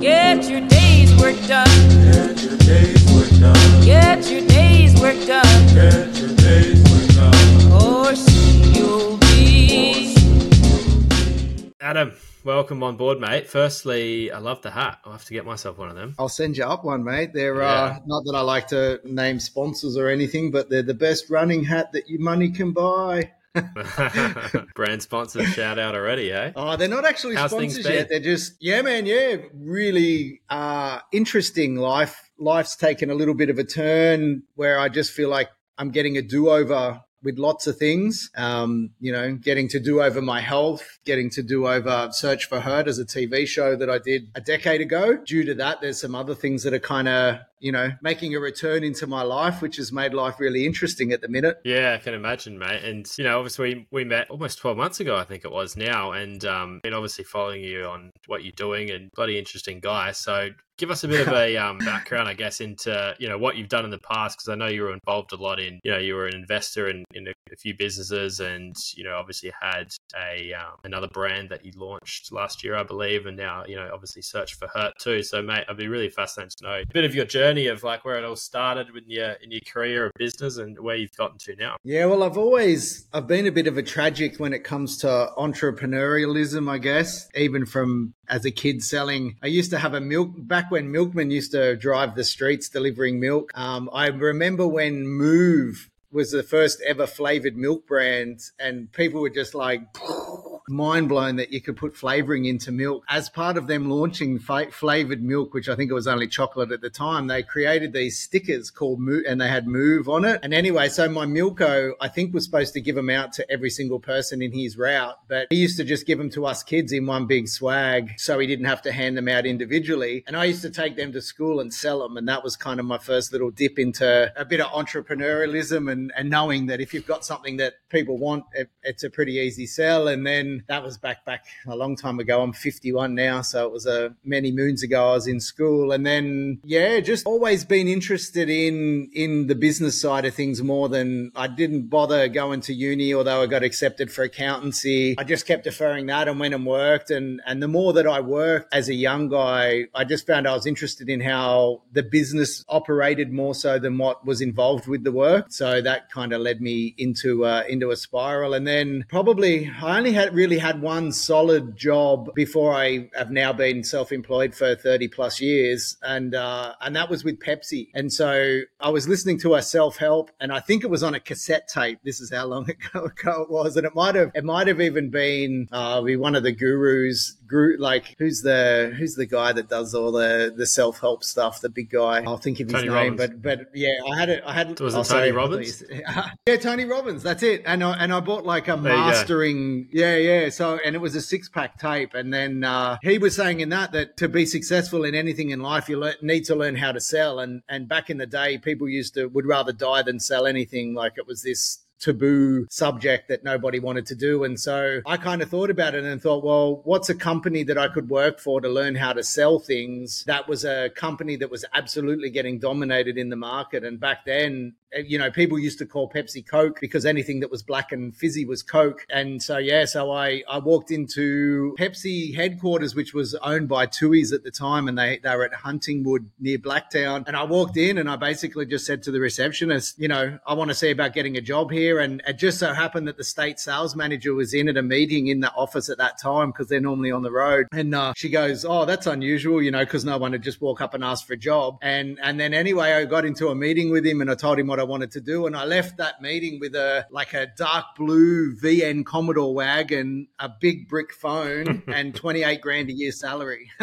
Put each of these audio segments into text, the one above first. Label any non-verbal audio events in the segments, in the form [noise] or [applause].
Get your day's work done. Get your day's work done. Get your day's work done. Get your day's work done. Or soon you'll be. Adam, welcome on board, mate. Firstly, I love the hat. I'll have to get myself one of them. I'll send you up one, mate. They're Yeah. uh, not that I like to name sponsors or anything, but they're the best running hat that your money can buy. [laughs] Brand sponsor shout out already, eh? Oh, they're not actually How's sponsors yet. They're just yeah, man, yeah, really uh, interesting. Life, life's taken a little bit of a turn where I just feel like I'm getting a do over with lots of things. Um, you know, getting to do over my health, getting to do over Search for Hurt as a TV show that I did a decade ago. Due to that, there's some other things that are kind of you know making a return into my life, which has made life really interesting at the minute. Yeah, I can imagine, mate. And you know, obviously, we met almost twelve months ago, I think it was now, and um, been obviously following you on what you're doing, and bloody interesting guy. So, give us a bit of a [laughs] um, background, I guess, into you know what you've done in the past, because I know you were involved a lot in, you know, you were an investor in, in a, a few businesses, and you know, obviously had a um, another brand that you launched last year, I believe, and now you know, obviously, Search for Hurt too. So, mate, I'd be really fascinated to know a bit of your journey of like where it all started in your in your career of business and where you've gotten to now. Yeah, well, I've always I've been a bit of a tragic when it comes to entrepreneurialism, I guess. Even from as a kid selling, I used to have a milk back when milkmen used to drive the streets delivering milk. Um, I remember when Moove was the first ever flavored milk brand, and people were just like mind blown that you could put flavoring into milk. As part of them launching fa- flavored milk, which I think it was only chocolate at the time, they created these stickers called Moove, and they had Moove on it. And anyway, so my Milko, I think, was supposed to give them out to every single person in his route, but he used to just give them to us kids in one big swag, so he didn't have to hand them out individually. And I used to take them to school and sell them, and that was kind of my first little dip into a bit of entrepreneurialism and, and knowing that if you've got something that people want, it, it's a pretty easy sell. And then that was back back a long time ago. I'm 51 now, so it was a many moons ago. I was in school, and then yeah, just always been interested in in the business side of things more than I didn't bother going to uni, although I got accepted for accountancy. I just kept deferring that and went and worked, and and the more that I worked as a young guy, I just found I was interested in how the business operated more so than what was involved with the work. So that kind of led me into uh, into a spiral, and then probably I only had really had one solid job before I have now been self-employed for 30 plus years, and uh, and that was with Pepsi. And so I was listening to a self-help, and I think it was on a cassette tape. This is how long [laughs] ago, it was, and it might have it might have even been uh, be one of the gurus. Guru, like who's the who's the guy that does all the the self-help stuff? The big guy. I'll think of his Tony name, Robbins. but but yeah, I had it. I had. Was it oh, Tony sorry, Robbins? [laughs] yeah, Tony Robbins. That's it. And I, and I bought like a mastering. Yeah, yeah. So and it was a six pack tape. And then uh, he was saying in that that to be successful in anything in life, you le- need to learn how to sell. And and back in the day, people used to would rather die than sell anything. Like it was this taboo subject that nobody wanted to do. And so I kind of thought about it and thought, well, what's a company that I could work for to learn how to sell things? That was a company that was absolutely getting dominated in the market. And back then, you know, people used to call Pepsi Coke because anything that was black and fizzy was Coke. And so, yeah, so I, I walked into Pepsi headquarters, which was owned by Tui's at the time, and they, they were at Huntingwood near Blacktown. And I walked in and I basically just said to the receptionist, you know, I want to see about getting a job here. And it just so happened that the state sales manager was in at a meeting in the office at that time because they're normally on the road. And uh, she goes, Oh, that's unusual, you know, because no one would just walk up and ask for a job. And and then anyway, I got into a meeting with him and I told him what I wanted to do. And I left that meeting with a like a dark blue VN Commodore wagon, a big brick phone, [laughs] and 28 grand a year salary. [laughs]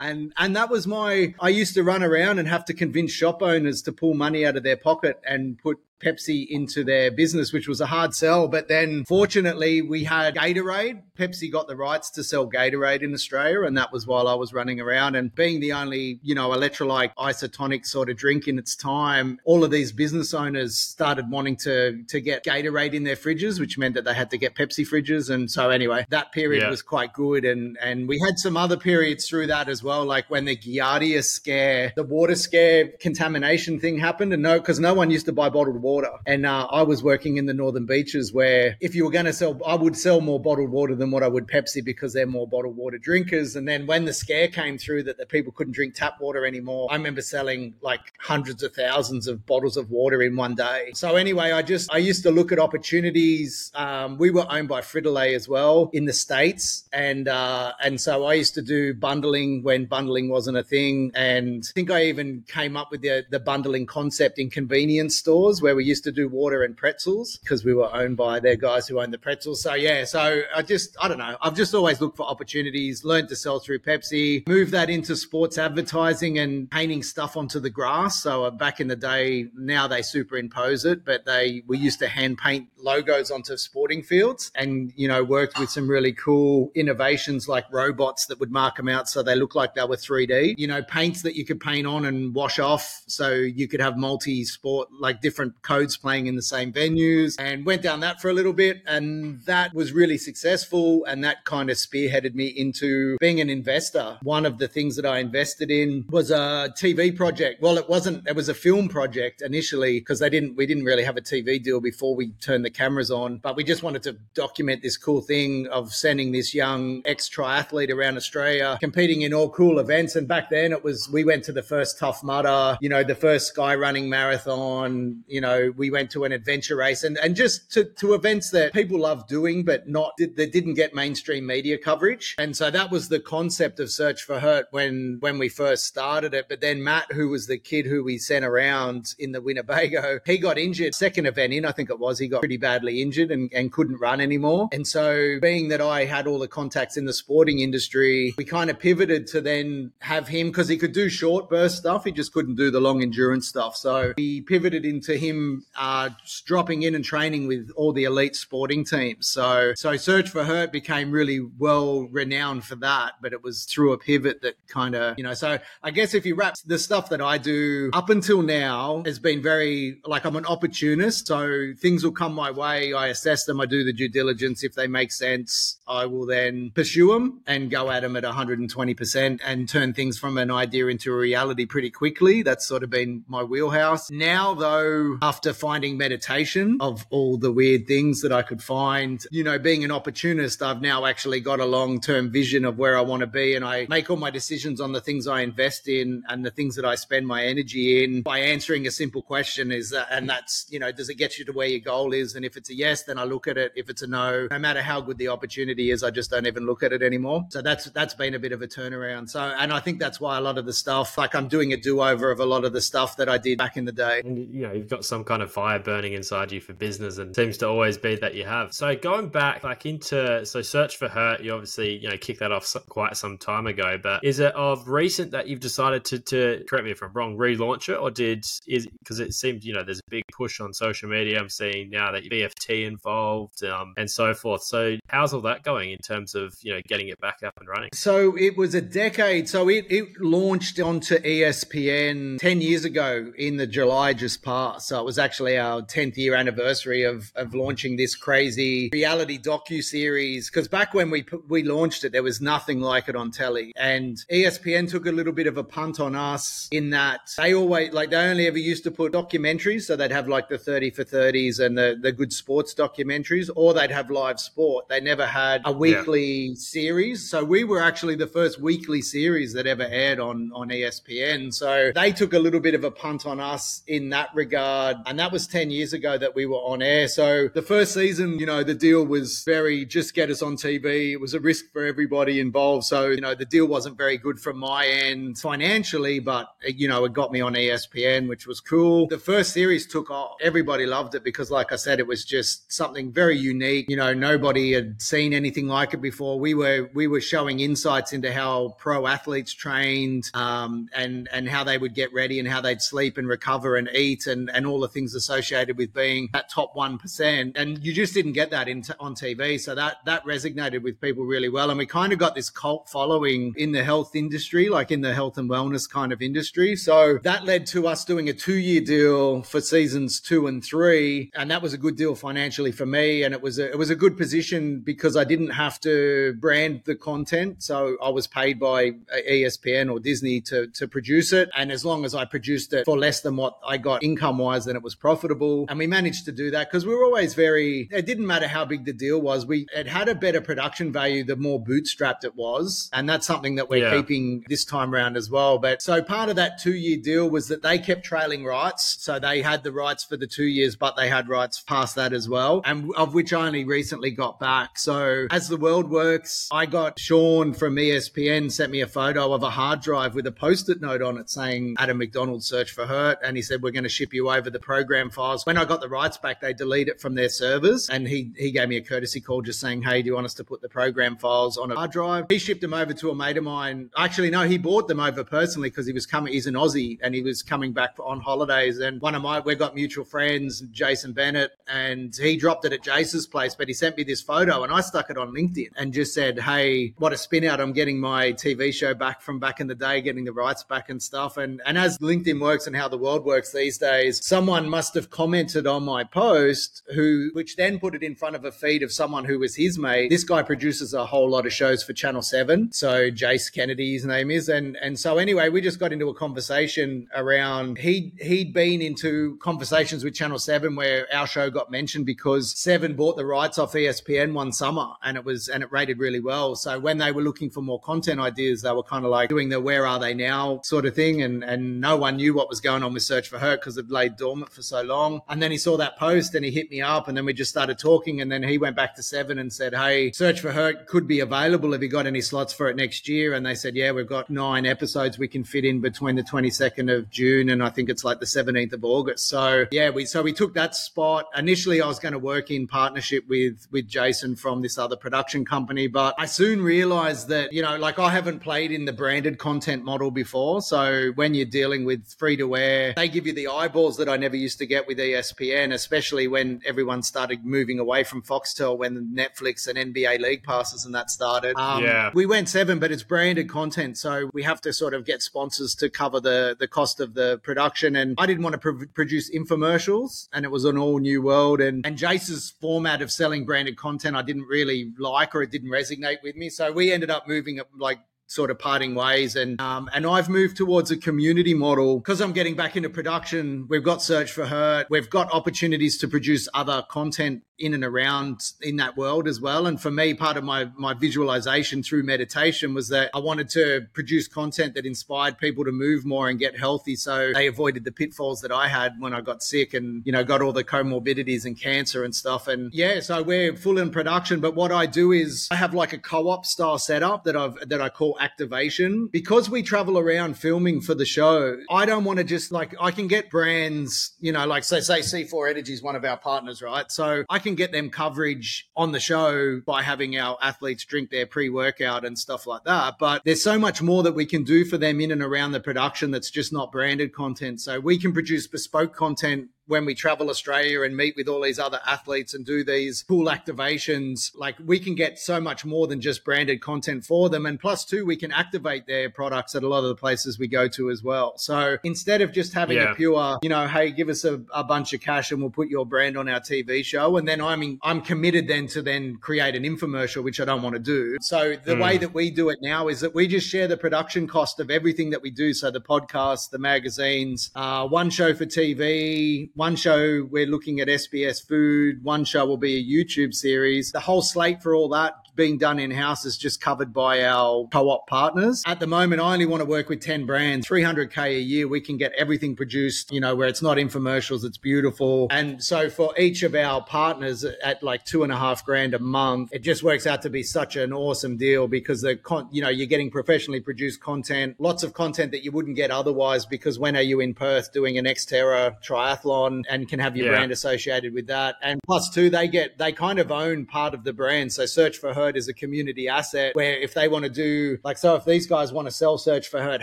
and and that was my I used to run around and have to convince shop owners to pull money out of their pocket and put Pepsi into their business, which was a hard sell. But then fortunately, we had Gatorade. Pepsi got the rights to sell Gatorade in Australia. And that was while I was running around and being the only, you know, electrolyte isotonic sort of drink in its time. All of these business owners started wanting to, to get Gatorade in their fridges, which meant that they had to get Pepsi fridges. And so anyway, that period Yeah. was quite good. And, and we had some other periods through that as well, like when the Giardia scare, the water scare contamination thing happened. And no, because no one used to buy bottled water water. And uh, I was working in the Northern Beaches where if you were going to sell, I would sell more bottled water than what I would Pepsi because they're more bottled water drinkers. And then when the scare came through that the people couldn't drink tap water anymore, I remember selling like hundreds of thousands of bottles of water in one day. So anyway, I just I used to look at opportunities. Um, we were owned by Frito Lay as well in the states, and uh, and so I used to do bundling when bundling wasn't a thing, and I think I even came up with the the bundling concept in convenience stores where we used to do water and pretzels because we were owned by their guys who owned the pretzels. So yeah, so I just I don't know. I've just always looked for opportunities, learned to sell through Pepsi, moved that into sports advertising and painting stuff onto the grass. So uh, back in the day, now they superimpose it, but they we used to hand paint logos onto sporting fields and you know worked with some really cool innovations like robots that would mark them out so they look like they were 3D. You know, paints that you could paint on and wash off so you could have multi-sport like different codes playing in the same venues and went down that for a little bit and that was really successful and that kind of spearheaded me into being an investor. One of the things that I invested in was a TV project. Well, it wasn't it was a film project initially because they didn't we didn't really have a TV deal before we turned the cameras on, but we just wanted to document this cool thing of sending this young ex triathlete around Australia competing in all cool events. And back then it was, we went to the first Tough Mudder, you know, the first Sky Running Marathon, you know, we went to an adventure race and, and just to, to events that people love doing, but not, that didn't get mainstream media coverage. And so that was the concept of Search for Hurt when, when we first started it. But then Matt, who was the kid who we sent around in the Winnebago, he got injured. Second event in, I think it was, he got pretty badly injured and, and couldn't run anymore. And so being that I had all the contacts in the sporting industry, we kind of pivoted to then have him because he could do short burst stuff. He just couldn't do the long endurance stuff. So we pivoted into him uh, dropping in and training with all the elite sporting teams. So so Search for Hurt became really well renowned for that, but it was through a pivot that kind of you know. So I guess if you wrap the stuff that I do up until now has been very like I'm an opportunist. So things will come my way. I assess them. I do the due diligence. If they make sense, I will then pursue them and go at them at 120% and turn things from an idea into a reality pretty quickly. That's sort of been my wheelhouse. Now, though, after finding meditation of all the weird things that I could find, you know, being an opportunist, I've now actually got a long term vision of where I want to be. And I make all my decisions on the things I invest in and the things that I spend my energy in by answering a simple question is that, and that's, you know, does it get you to where your goal is? And if it's a yes, then I look at it. If it's a no, no matter how good the opportunity is, I just don't even look at it anymore. So that's, that's been a bit of a turnaround. So, and I think that's why a lot of the stuff, like I'm doing a do over of a lot of the stuff that I did back in the day. And you know, you've got some kind of fire burning inside you for business and seems to always be that you have. So going back like into so search for hurt, you obviously, you know, kicked that off quite some time ago, but is it of recent that you've decided to, to correct me if I'm wrong, relaunch it or did is because it seems, you know, there's a big push on social media. I'm seeing now that BFT involved um, and so forth. So how's all that going in terms of, you know, getting it back up and running? So it was a decade. So it, it launched onto ESPN 10 years ago in the July just passed. So it was actually our 10th year anniversary of, of launching this crazy reality docu series. Because back when we we launched it, there was nothing like it on telly. And ESPN took a little bit of a punt on us in that they always, like, they only ever used to put documentaries. So they'd have like the 30 for 30s and the, the good sports documentaries, or they'd have live sport. They never had a weekly series. So we were actually the first weekly series that ever aired on, on ESPN. So they took a little bit of a punt on us in that regard. And that was 10 years ago that we were on air. So the first season, you know, the deal was very just get us on TV. It was a risk for everybody involved. So, you know, the deal wasn't very good from my end financially, but, you know, it got me on ESPN, which was cool. The first series took off. Everybody loved it because, like I said, it was just something very unique. You know, nobody had seen anything like it before. We were, we were showing insights into how pro athletes trained um, and, and how they would get ready and how they'd sleep and recover and eat and, and all the things associated with being that top 1%. And you just didn't get that in t- on TV. So that, that resonated with people really well. And we kind of got this cult following in the health industry, like in the health and wellness kind of industry. So that led to us doing a two year deal for seasons two and three. And that was a good deal financially for me. And it was a, it was a good position because I didn't have to brand the content. So I was paid by ESPN or Disney to, to produce it. And as long as I produced it for less than what I got income wise, then it was profitable. And we managed to do that because we were always very, it didn't matter how big the deal was. We, it had a better production value the more bootstrapped it was. And that's something that we're Yeah. keeping this time around as well. But so part of that two year deal was that they kept trailing rights. So they had the rights for the two years, but they had rights past that as well. And of which I only recently got back. So as the world works, I got Sean from ESPN sent me a photo of a hard drive with a post-it note on it saying Adam McDonald search for hurt. And he said, we're going to ship you over the program files. When I got the rights back, they delete it from their servers. And he, he gave me a courtesy call just saying, Hey, do you want us to put the program files on a hard drive? He shipped them over to a mate of mine. Actually, no, he bought them over personally because he was coming, he's an Aussie and he was coming back on holidays. And one of my, we've got mutual friends, Jason Bennett, and he dropped it at Jace's place, but he sent me this photo and I stuck it on LinkedIn and just said, Hey, what a spin out. I'm getting my TV show back from back in the day, getting the rights back and stuff. And, and as LinkedIn works and how the world works these days, someone must have commented on my post who, which then put it in front of a feed of someone who was his mate. This guy produces a whole lot of shows for Channel 7. So Jace Kennedy, his name is. And, and so anyway, we just got into a conversation around, he, he'd been into conversations with Channel 7 where our show got mentioned because Seven bought the rights off ESPN one summer and it was, and it rated really well. So when they were looking for more content ideas, they were kind of like doing the where are they now sort of thing. And, and no one knew what was going on with Search for Hurt because it laid dormant for so long. And then he saw that post and he hit me up and then we just started talking. And then he went back to Seven and said, Hey, Search for Hurt could be available. Have you got any slots for it next year? And they said, Yeah, we've got nine episodes we can fit in between the 22nd of June and I think it's like the 17th of August. So yeah, we so we took that spot. Initially I was going to work in partnership with with Jason from this other production company, but I soon realized that, you know, like I haven't played in the branded content model before. So when you're dealing with free to air, they give you the eyeballs that I never used to get with ESPN, especially when everyone started moving away from Foxtel when Netflix and NBA league passes and that started. Um, Yeah. we went seven, but it's branded content, so we have to sort of get sponsors to cover the the cost of the production. And I didn't want to pro- produce infomercials, and it was an all new world. And and Jace's format of selling branded content, I didn't really like, or it didn't resonate with me. So we ended up moving like sort of parting ways. And um, and I've moved towards a community model because I'm getting back into production. We've got search for hurt. We've got opportunities to produce other content in and around in that world as well. And for me part of my my visualization through meditation was that I wanted to produce content that inspired people to move more and get healthy. So they avoided the pitfalls that I had when I got sick and you know got all the comorbidities and cancer and stuff. And yeah so we're full in production. But what I do is I have like a co-op style setup that I've that I call activation. Because we travel around filming for the show I don't want to just like I can get brands you know like say say C4 Energy is one of our partners right? So I can get them coverage on the show by having our athletes drink their pre-workout and stuff like that but there's so much more that we can do for them in and around the production that's just not branded content. So we can produce bespoke content when we travel Australia and meet with all these other athletes and do these cool activations, like we can get so much more than just branded content for them. And plus, two, we can activate their products at a lot of the places we go to as well. So instead of just having Yeah. a pure, you know, hey, give us a, a bunch of cash and we'll put your brand on our TV show, and then I'm in, I'm committed then to then create an infomercial, which I don't want to do. So the way that we do it now is that we just share the production cost of everything that we do. So the podcasts, the magazines, uh, one show for TV, one show we're looking at SBS food, one show will be a YouTube series. The whole slate for all that being done in house is just covered by our co-op partners. At the moment, I only want to work with 10 brands, 300k a year. We can get everything produced, you know, where it's not infomercials, it's beautiful. And so for each of our partners at like two and a half grand a month, it just works out to be such an awesome deal because the con, you know, you're getting professionally produced content, lots of content that you wouldn't get otherwise because when are you in Perth doing an Xterra triathlon and can have your Yeah. brand associated with that. And plus two, they get, they kind of own part of the brand. So Search for Hurt is a community asset where if they want to do, like, so if these guys want to sell Search for Hurt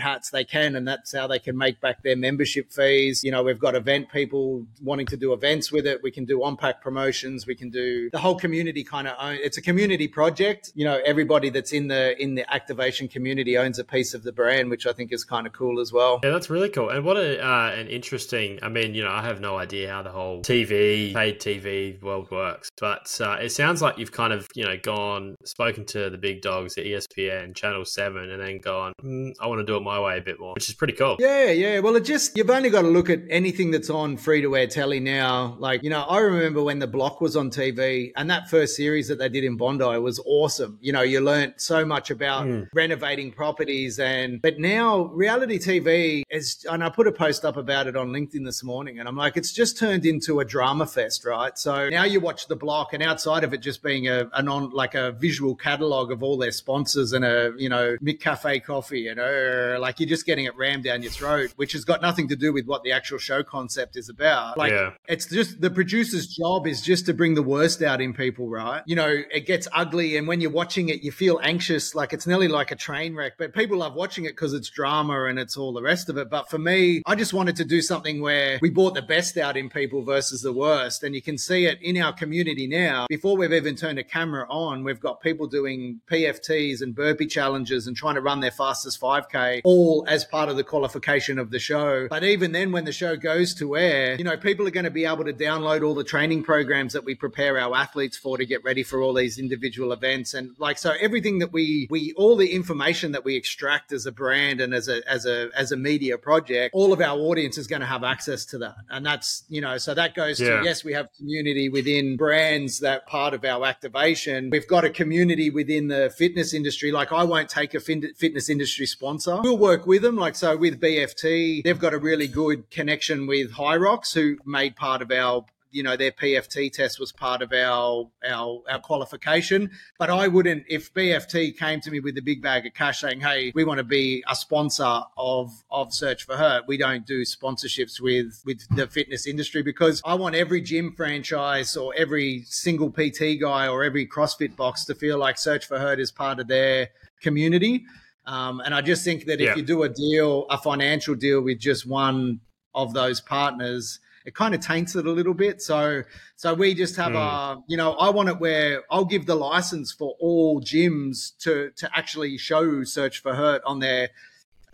hats, they can, and that's how they can make back their membership fees. You know, we've got event people wanting to do events with it. We can do on-pack promotions. We can do the whole community kind of own. It's a community project. You know, everybody that's in the, in the activation community owns a piece of the brand, which I think is kind of cool as well. Yeah, that's really cool. And what a, uh, an interesting, I mean, you know, I have no idea how the whole TV, paid TV world works, but uh, it sounds like you've kind of, you know, gone gone, spoken to the big dogs at ESPN, Channel 7, and then gone, mm, I want to do it my way a bit more, which is pretty cool. Yeah, yeah. Well, it just, you've only got to look at anything that's on free to air telly now. Like, you know, I remember when The Block was on TV and that first series that they did in Bondi was awesome. You know, you learnt so much about Mm. renovating properties and, but now reality TV is, and I put a post up about it on LinkedIn this morning and I'm like, it's just turned into a drama fest, right? So now you watch The Block and outside of it just being a, a non, like a visual catalog of all their sponsors and a, you know, McCafe coffee you know, like you're just getting it rammed down your throat, which has got nothing to do with what the actual show concept is about. Like Yeah. it's just the producer's job is just to bring the worst out in people, right? You know, it gets ugly and when you're watching it, you feel anxious, like it's nearly like a train wreck, but people love watching it because it's drama and it's all the rest of it. But for me, I just wanted to do something where we brought the best out in people versus the worst. And you can see it in our community now. Before we've even turned a camera on, we've got people doing PFTs and burpee challenges and trying to run their fastest 5K all as part of the qualification of the show. But even then, when the show goes to air, you know, people are going to be able to download all the training programs that we prepare our athletes for to get ready for all these individual events. And like, so everything that we, we, all the information that we extract as a brand and as a, as a, as a media project, all of our audience is going to have access to that. And that's, you know, so that goes Yeah. to, yes, we have community within brands that part of our activation. We've got a community within the fitness industry. Like I won't take a fitness industry sponsor. We'll work with them. Like so with BFT, they've got a really good connection with Hyrox, who made part of our you know their PFT test was part of our our our qualification. But I wouldn't if BFT came to me with a big bag of cash saying, "Hey, we want to be a sponsor of of Search for Hurt." We don't do sponsorships with with the fitness industry because I want every gym franchise or every single PT guy or every CrossFit box to feel like Search for Hurt is part of their community. Um, and I just think that Yeah. if you do a deal, a financial deal with just one of those partners, it kind of taints it a little bit. So, so we just have a, you know, I want it where I'll give the license for all gyms to to actually show Search for Hurt on their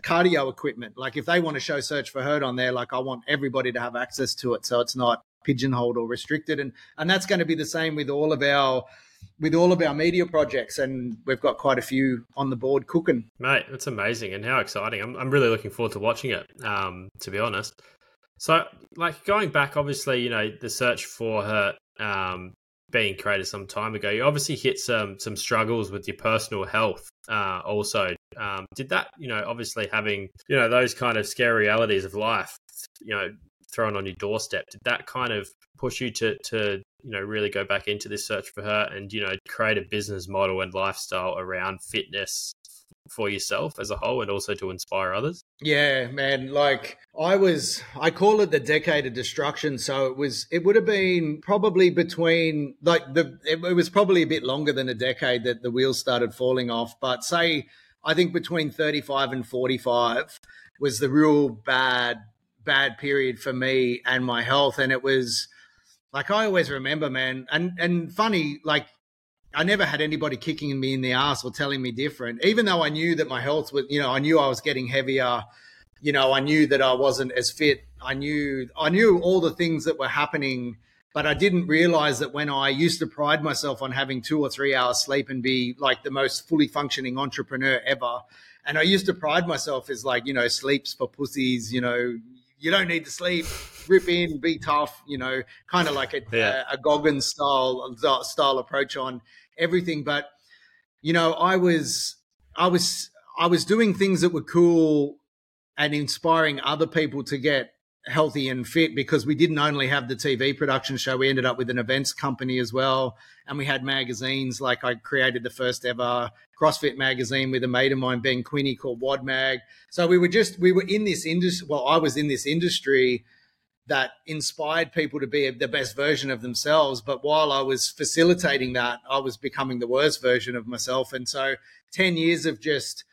cardio equipment. Like if they want to show Search for Hurt on there, like I want everybody to have access to it, so it's not pigeonholed or restricted. And and that's going to be the same with all of our with all of our media projects, and we've got quite a few on the board cooking. Mate, that's amazing and how exciting. I'm, I'm really looking forward to watching it, um, to be honest. So, like, going back, obviously, you know, the search for hurt um, being created some time ago, you obviously hit some some struggles with your personal health uh, also. Um, did that, you know, obviously having, you know, those kind of scary realities of life, you know, thrown on your doorstep, did that kind of push you to, to you know, really go back into this search for hurt and, you know, create a business model and lifestyle around fitness for yourself as a whole and also to inspire others? Yeah, man. Like I was, I call it the decade of destruction. So it was, it would have been probably between like the, it, it was probably a bit longer than a decade that the wheels started falling off. But say, I think between 35 and 45 was the real bad, bad period for me and my health. And it was like, I always remember, man. And, and funny, like, I never had anybody kicking me in the ass or telling me different, even though I knew that my health was, you know, I knew I was getting heavier. You know, I knew that I wasn't as fit. I knew, I knew all the things that were happening, but I didn't realize that when I used to pride myself on having two or three hours sleep and be like the most fully functioning entrepreneur ever. And I used to pride myself as like, you know, sleeps for pussies, you know, you don't need to sleep, rip in, be tough, you know, kind of like a, Yeah. a, a Goggins style uh, style approach on everything. But you know, I was I was I was doing things that were cool and inspiring other people to get healthy and fit because we didn't only have the TV production show, we ended up with an events company as well. And we had magazines like I created the first ever CrossFit magazine with a mate of mine, Ben Quinney, called Wad Mag. So we were just we were in this industry. Well, I was in this industry that inspired people to be the best version of themselves. But while I was facilitating that, I was becoming the worst version of myself. And so 10 years of just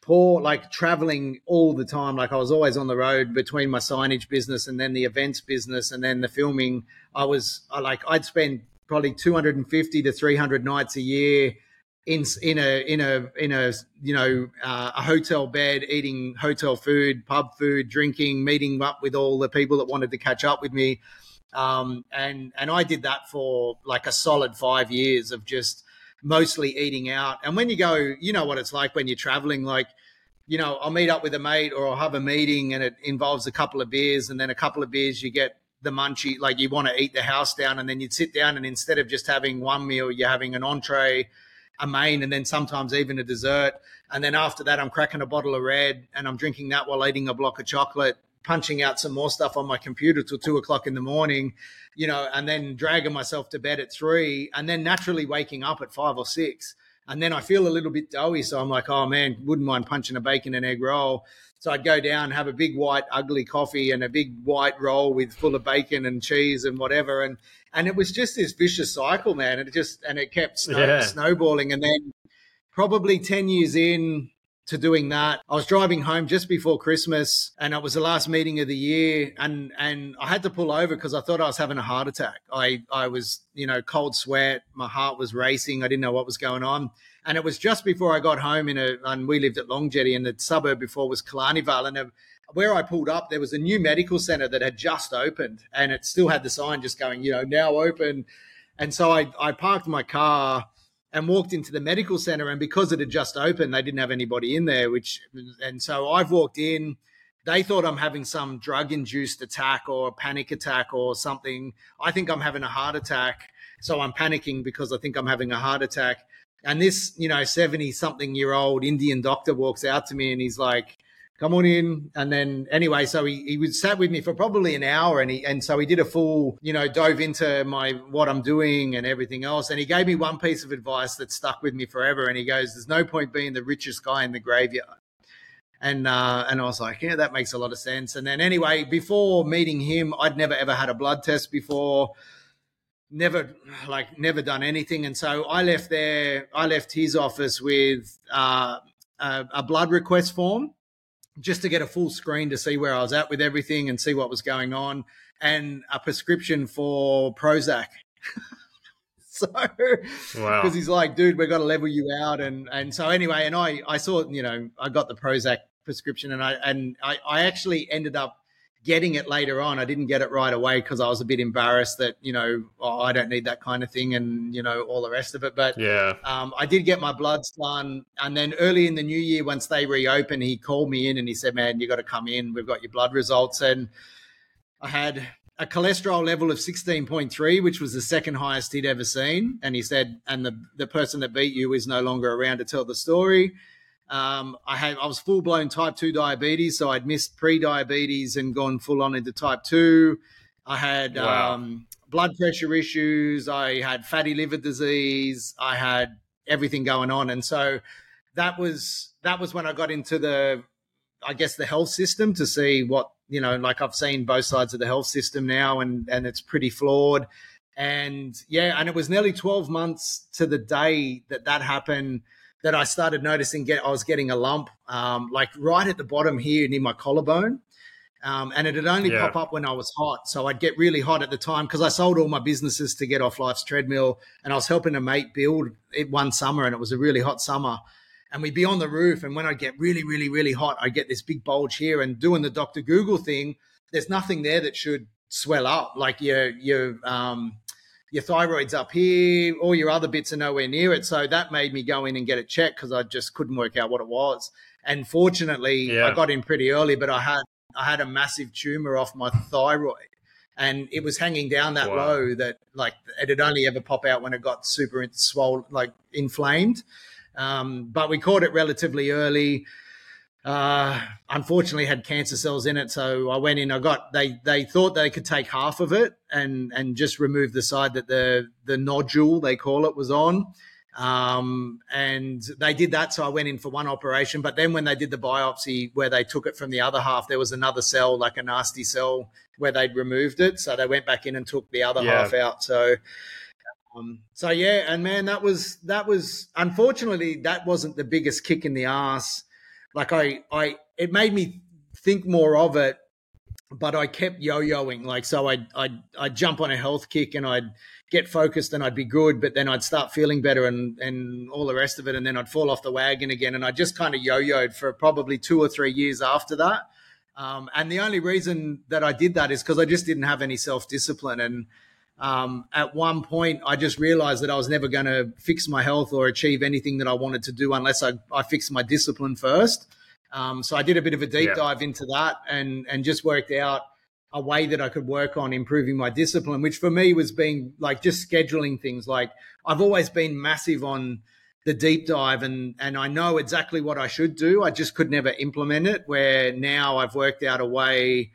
poor, like traveling all the time. Like I was always on the road between my signage business and then the events business and then the filming. I was I like, I'd spend probably 250 to 300 nights a year in in a in a in a you know uh, a hotel bed eating hotel food pub food drinking meeting up with all the people that wanted to catch up with me um, and and I did that for like a solid five years of just mostly eating out. And when you go, you know what it's like when you're traveling, like, you know, I'll meet up with a mate or I'll have a meeting and it involves a couple of beers and then a couple of beers you get the munchie, like you want to eat the house down and then you'd sit down and instead of just having one meal, you're having an entree, a main, and then sometimes even a dessert. And then after that, I'm cracking a bottle of red and I'm drinking that while eating a block of chocolate, punching out some more stuff on my computer till two o'clock in the morning, you know, and then dragging myself to bed at three and then naturally waking up at five or six. And then I feel a little bit doughy. So I'm like, oh man, wouldn't mind punching a bacon and egg roll. So I'd go down, have a big white ugly coffee and a big white roll with full of bacon and cheese and whatever. And and it was just this vicious cycle, man. And it just and it kept snow, Yeah. snowballing. And then probably ten years in to doing that, I was driving home just before Christmas, and it was the last meeting of the year, and and I had to pull over because I thought I was having a heart attack. I I was you know cold sweat, my heart was racing, I didn't know what was going on. And it was just before I got home in a, and we lived at Long Jetty, and the suburb before was Killarneyvale. And uh, where I pulled up, there was a new medical center that had just opened, and it still had the sign just going, you know, now open. And so I, I parked my car and walked into the medical center, and because it had just opened, they didn't have anybody in there. Which, and so I've walked in. They thought I'm having some drug induced attack or a panic attack or something. I think I'm having a heart attack. So I'm panicking because I think I'm having a heart attack. And this, you know, 70 something year old Indian doctor walks out to me and he's like, come on in. And then anyway, so he, he was sat with me for probably an hour and he, and so he did a full, you know, dove into my, what I'm doing and everything else. And he gave me one piece of advice that stuck with me forever. And he goes, there's no point being the richest guy in the graveyard. And, uh, and I was like, yeah, that makes a lot of sense. And then anyway, before meeting him, I'd never ever had a blood test before never like never done anything and so i left there i left his office with uh, a blood request form just to get a full screen to see where i was at with everything and see what was going on and a prescription for prozac [laughs] so Wow. because he's like dude we've got to level you out and and so anyway and i i saw you know i got the prozac prescription and i and i, I actually ended up getting it later on. I didn't get it right away because I was a bit embarrassed that, you know, oh, I don't need that kind of thing and, you know, all the rest of it. But Yeah. um, I did get my bloods done. And then early in the new year, once they reopened, he called me in and he said, man, you got to come in. We've got your blood results. And I had a cholesterol level of 16.3, which was the second highest he'd ever seen. And he said, and the, the person that beat you is no longer around to tell the story. Um, I had I was full blown type two diabetes, so I'd missed pre diabetes and gone full on into type two. I had Wow. um, blood pressure issues. I had fatty liver disease. I had everything going on, and so that was that was when I got into the, I guess the health system to see what you know. Like I've seen both sides of the health system now, and and it's pretty flawed. And yeah, and it was nearly twelve months to the day that that happened that I started noticing get I was getting a lump, um, like right at the bottom here near my collarbone. Um, and it'd only Yeah. pop up when I was hot. So I'd get really hot at the time because I sold all my businesses to get off life's treadmill. And I was helping a mate build it one summer, and it was a really hot summer. And we'd be on the roof, and when I'd get really, really, really hot, I'd get this big bulge here. And doing the Dr. Google thing, there's nothing there that should swell up. Like your your um, your thyroid's up here, all your other bits are nowhere near it. So that made me go in and get it checked because I just couldn't work out what it was. And fortunately, Yeah. I got in pretty early, but I had I had a massive tumor off my thyroid, and it was hanging down that Wow. low that like it'd only ever pop out when it got super swollen, like inflamed. Um, but we caught it relatively early uh, unfortunately had cancer cells in it. So I went in. I got they they thought they could take half of it and and just remove the side that the the nodule they call it was on. Um, and they did that. So I went in for one operation. But then when they did the biopsy where they took it from the other half, there was another cell, like a nasty cell, where they'd removed it. So they went back in and took the other Yeah. half out. So um, so yeah, and man, that was that was unfortunately that wasn't the biggest kick in the ass. Like I, I, it made me think more of it, but I kept yo-yoing. Like so, I'd, I'd, I'd jump on a health kick and I'd get focused and I'd be good, but then I'd start feeling better and and all the rest of it, and then I'd fall off the wagon again, and I just kind of yo-yoed for probably two or three years after that. Um, and the only reason that I did that is because I just didn't have any self-discipline and um, at one point, I just realized that I was never going to fix my health or achieve anything that I wanted to do unless I, I fixed my discipline first. Um, so I did a bit of a deep Yeah. dive into that and and just worked out a way that I could work on improving my discipline, which for me was being like just scheduling things. Like I've always been massive on the deep dive and and I know exactly what I should do. I just could never implement it. Where now I've worked out a way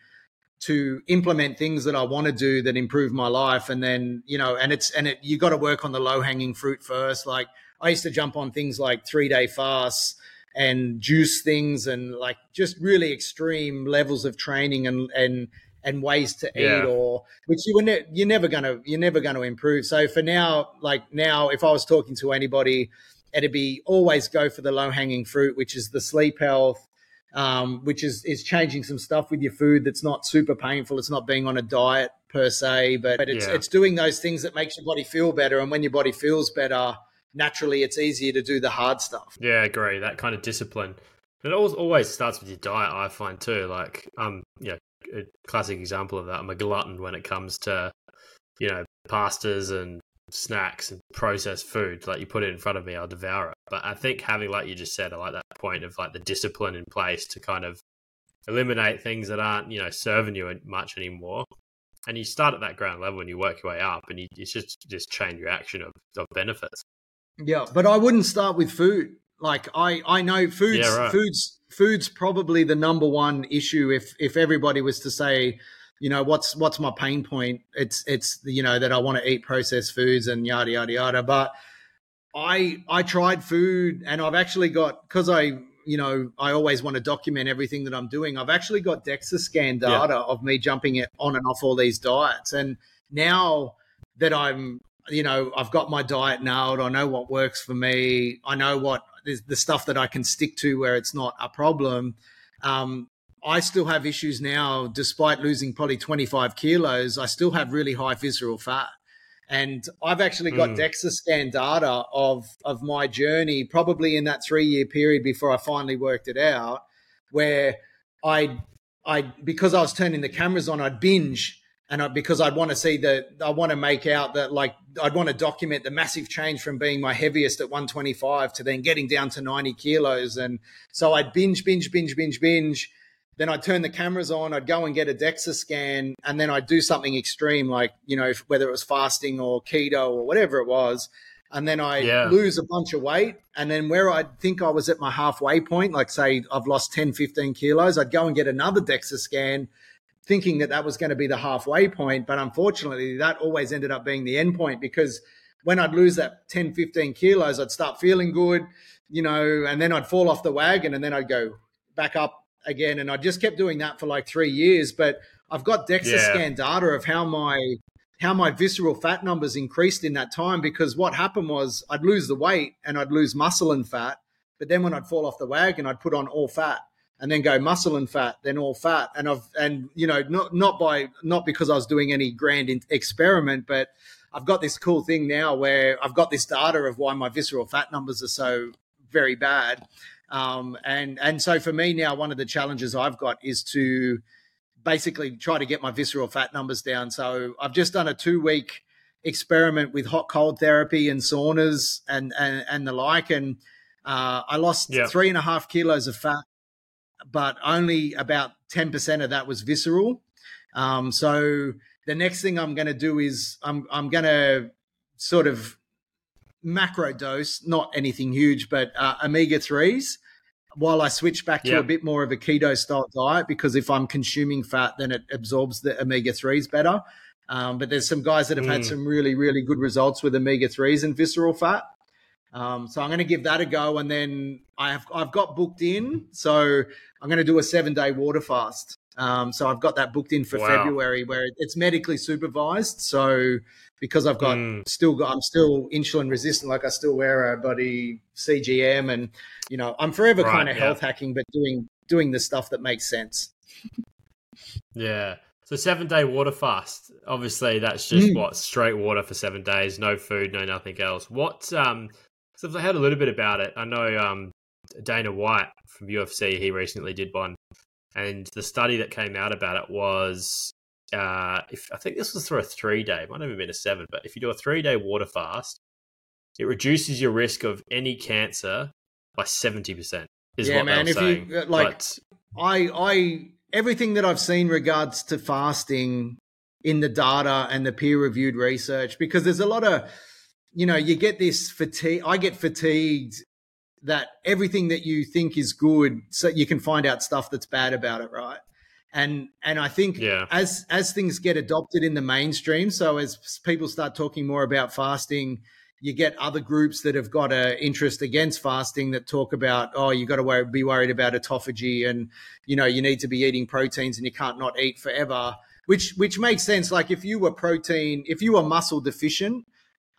to implement things that I want to do that improve my life. And then you know and it's and it you got to work on the low hanging fruit first. Like I used to jump on things like 3 day fasts and juice things and like just really extreme levels of training and and and ways to Yeah. eat or which you were ne- you're never going to you're never going to improve. So for now like now if I was talking to anybody it'd be always go for the low hanging fruit which is the sleep health um, which is is changing some stuff with your food that's not super painful. It's not being on a diet per se, but, but it's Yeah. it's doing those things that makes your body feel better. And when your body feels better, naturally, it's easier to do the hard stuff. Yeah, I agree. That kind of discipline. It always always starts with your diet. I find too. Like, um, yeah, a classic example of that. I'm a glutton when it comes to, you know, pastas and snacks and processed food. Like you put it in front of me, I'll devour it. But I think having, like you just said, I like that point of like the discipline in place to kind of eliminate things that aren't, you know, serving you much anymore. And you start at that ground level and you work your way up, and you, it's just just chain reaction of, of benefits. Yeah, but I wouldn't start with food. Like I, I know foods, Yeah, right. foods, foods probably the number one issue. If if everybody was to say, you know, what's what's my pain point? It's it's you know that I want to eat processed foods and yada yada yada. But I I tried food and I've actually got because I you know I always want to document everything that I'm doing. I've actually got DEXA scan Yeah. data of me jumping it on and off all these diets, and now that I'm you know I've got my diet nailed. I know what works for me. I know what the stuff that I can stick to where it's not a problem. Um, I still have issues now, despite losing probably 25 kilos. I still have really high visceral fat. And I've actually got Mm. DEXA scan data of of my journey, probably in that three year period before I finally worked it out, where I I because I was turning the cameras on, I'd binge, and I, because I'd want to see the I want to make out that like I'd want to document the massive change from being my heaviest at 125 to then getting down to 90 kilos, and so I'd binge, binge, binge, binge, binge. Then I'd turn the cameras on, I'd go and get a DEXA scan, and then I'd do something extreme, like, you know, whether it was fasting or keto or whatever it was. And then I Yeah. lose a bunch of weight. And then where I'd think I was at my halfway point, like say I've lost 10, 15 kilos, I'd go and get another DEXA scan, thinking that that was going to be the halfway point. But unfortunately, that always ended up being the end point because when I'd lose that 10, 15 kilos, I'd start feeling good, you know, and then I'd fall off the wagon and then I'd go back up again. And I just kept doing that for like three years. But I've got DEXA Yeah. scan data of how my how my visceral fat numbers increased in that time because what happened was I'd lose the weight and I'd lose muscle and fat. But then when I'd fall off the wagon, I'd put on all fat and then go muscle and fat, then all fat. And I've and you know not not by not because I was doing any grand in- experiment, but I've got this cool thing now where I've got this data of why my visceral fat numbers are so very bad. Um, and and so for me now, one of the challenges I've got is to basically try to get my visceral fat numbers down. So I've just done a two week experiment with hot cold therapy and saunas and and, and the like, and uh, I lost Yeah. three and a half kilos of fat, but only about ten percent of that was visceral. Um, so the next thing I'm going to do is I'm I'm going to sort of macro dose, not anything huge, but uh, omega threes. While I switch back to a bit more of a keto style diet, because if I'm consuming fat, then it absorbs the omega threes better. Um, but there's some guys that have had Mm. some really, really good results with omega threes and visceral fat. Um, so I'm going to give that a go, and then I have I've got booked in. So I'm going to do a seven day water fast. Um, so I've got that booked in for Wow. February, where it's medically supervised. So because I've got Mm. still got I'm still insulin resistant, like I still wear a body CGM, and you know I'm forever Right, kind of yeah. health hacking, but doing doing the stuff that makes sense. Yeah. So seven day water fast. Obviously, that's just Mm. what straight water for seven days, no food, no nothing else. What? Um, so I heard a little bit about it. I know um, Dana White from UFC. He recently did one, and the study that came out about it was uh, if I think this was for a three day, might have been a seven, but if you do a three day water fast, it reduces your risk of any cancer by seventy percent. Is Yeah, what man, if were you, uh, like- But- I I everything that I've seen regards to fasting in the data and the peer reviewed research because there's a lot of you know you get this fatigue I get fatigued that everything that you think is good so you can find out stuff that's bad about it right and and I think Yeah. as as things get adopted in the mainstream so as people start talking more about fasting you get other groups that have got a interest against fasting that talk about oh you got to worry, be worried about autophagy and you know you need to be eating proteins and you can't not eat forever which which makes sense like if you were protein if you were muscle deficient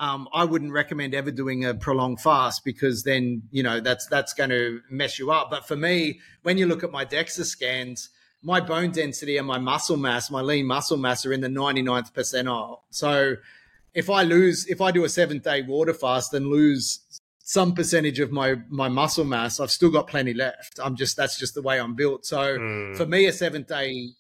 um, I wouldn't recommend ever doing a prolonged fast because then you know that's that's going to mess you up. But for me, when you look at my DEXA scans, my bone density and my muscle mass, my lean muscle mass, are in the 99th percentile. So if I lose, if I do a seven day water fast and lose some percentage of my my muscle mass, I've still got plenty left. I'm just that's just the way I'm built. So Mm. for me, a seven day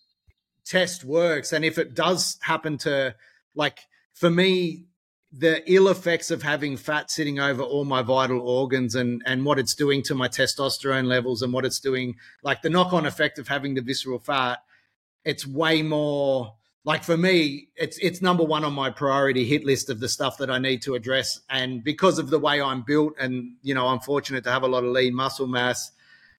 test works. And if it does happen to, like, for me, the ill effects of having fat sitting over all my vital organs and, and what it's doing to my testosterone levels and what it's doing, like the knock on effect of having the visceral fat, it's way more like for me, it's it's number one on my priority hit list of the stuff that I need to address. And because of the way I'm built, and you know, I'm fortunate to have a lot of lean muscle mass,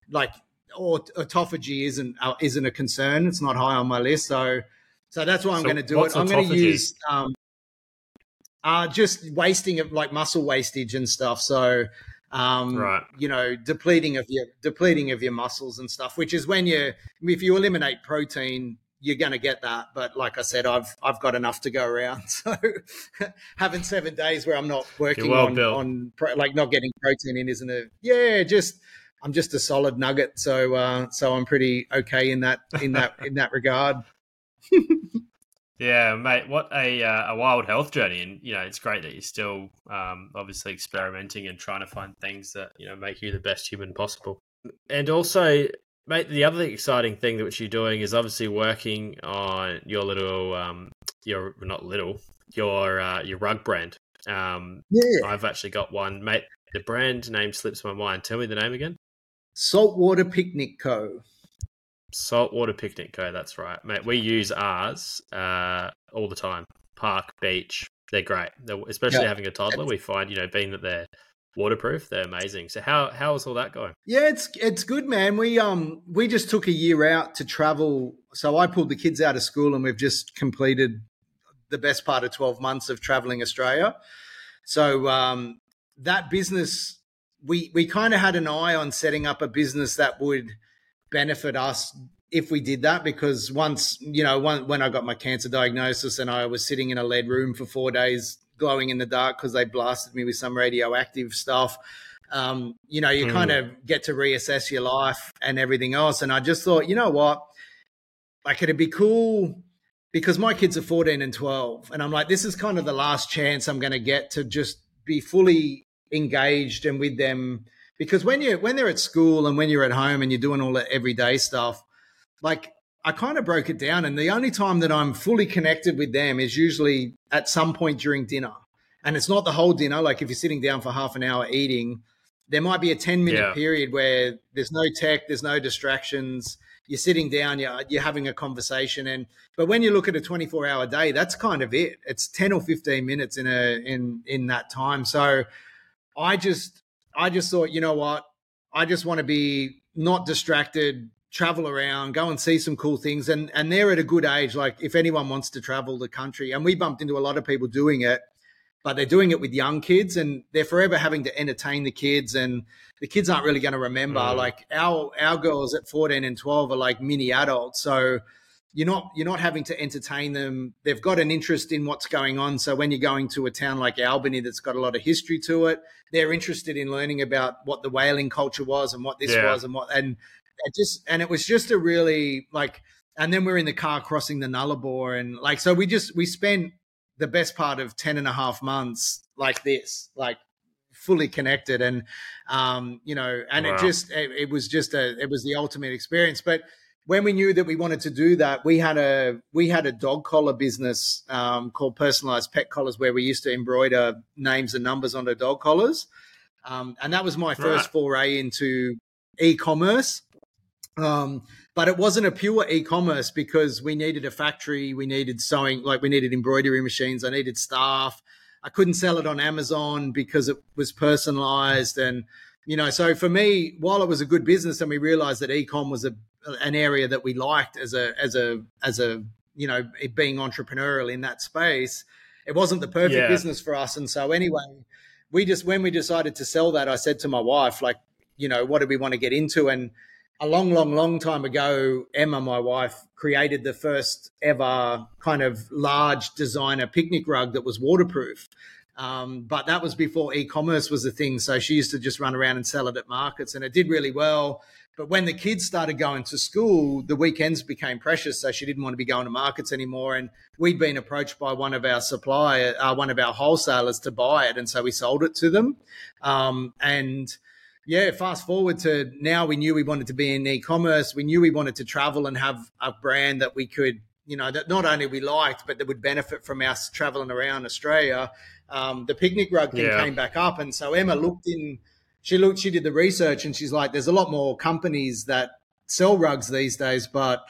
like aut- autophagy isn't uh, isn't a concern. It's not high on my list, so so that's why I'm So going to do it. I'm going to use um, uh, just wasting of like muscle wastage and stuff. So um, Right. you know, depleting of your depleting of your muscles and stuff, which is when you if you eliminate protein, you're going to get that. But like I said, I've I've got enough to go around. [laughs] So having seven days where I'm not working well on on pro, like not getting protein in isn't a yeah just. I'm just a solid nugget, so uh, so I'm pretty okay in that in that in that regard. [laughs] Yeah, mate, what a uh, a wild health journey, and you know it's great that you're still um, obviously experimenting and trying to find things that you know make you the best human possible. And also, mate, the other exciting thing that which you're doing is obviously working on your little, um, your not little, your uh, your rug brand. Um, Yeah, I've actually got one, mate. The brand name slips my mind. Tell me the name again. Saltwater Picnic Co. Saltwater Picnic Co. That's right, mate. We use ours uh, all the time. Park, beach, they're great. They're, especially Yeah. having a toddler, we find you know being that they're waterproof, they're amazing. So how how is all that going? Yeah, it's it's good, man. We um we just took a year out to travel. So I pulled the kids out of school, and we've just completed the best part of twelve months of traveling Australia. So um, that business, we we kind of had an eye on setting up a business that would benefit us if we did that because once you know one, when i got my cancer diagnosis and i was sitting in a lead room for four days glowing in the dark because they blasted me with some radioactive stuff um, you know you Hmm. kind of get to reassess your life and everything else and i just thought you know what like it'd be cool because my kids are 14 and 12 and i'm like this is kind of the last chance i'm going to get to just be fully engaged and with them because when you when they're at school and when you're at home and you're doing all the everyday stuff like i kind of broke it down. And the only time that i'm fully connected with them is usually at some point during dinner. And it's not the whole dinner. Like if you're sitting down for half an hour eating there might be a 10 minute Yeah. period where there's no tech there's no distractions. You're sitting down you're, you're having a conversation. And but when you look at a 24 hour day that's kind of it. It's 10 or 15 minutes in a in in that time. So i just i just thought you know what i just want to be not distracted travel around go and see some cool things and and they're at a good age like if anyone wants to travel the country and we bumped into a lot of people doing it but they're doing it with young kids and they're forever having to entertain the kids and the kids aren't really going to remember Mm. like our our girls at 14 and 12 are like mini adults so you're not you're not having to entertain them they've got an interest in what's going on so when you're going to a town like albany that's got a lot of history to it they're interested in learning about what the whaling culture was and what this Yeah. was and what and it just and it was just a really like and then we're in the car crossing the nullarbor and like so we just we spent the best part of 10 and a half months like this like fully connected and um you know and Wow. it just it, it was just a it was the ultimate experience but when we knew that we wanted to do that, we had a we had a dog collar business um, called Personalized Pet Collars, where we used to embroider names and numbers onto dog collars, um, and that was my first Right. foray into e-commerce. Um, but it wasn't a pure e-commerce because we needed a factory, we needed sewing, like we needed embroidery machines, I needed staff. I couldn't sell it on Amazon because it was personalized and you know so for me while it was a good business and we realized that e-com was a an area that we liked as a as a as a you know being entrepreneurial in that space it wasn't the perfect Yeah. business for us. And so anyway we just when we decided to sell that i said to my wife like you know what do we want to get into? And a long long long time ago emma my wife created the first ever kind of large designer picnic rug that was waterproof um, but that was before e-commerce was a thing. So she used to just run around and sell it at markets, and it did really well. But when the kids started going to school, the weekends became precious, so she didn't want to be going to markets anymore. And we'd been approached by one of our supplier, uh, one of our wholesalers, to buy it, and so we sold it to them. Um, and yeah, fast forward to now, we knew we wanted to be in e-commerce. We knew we wanted to travel and have a brand that we could, you know, that not only we liked, but that would benefit from us traveling around Australia um, the picnic rug thing Yeah. came back up, and so Emma looked in. She looked. She did the research, and she's like, "There's a lot more companies that sell rugs these days, but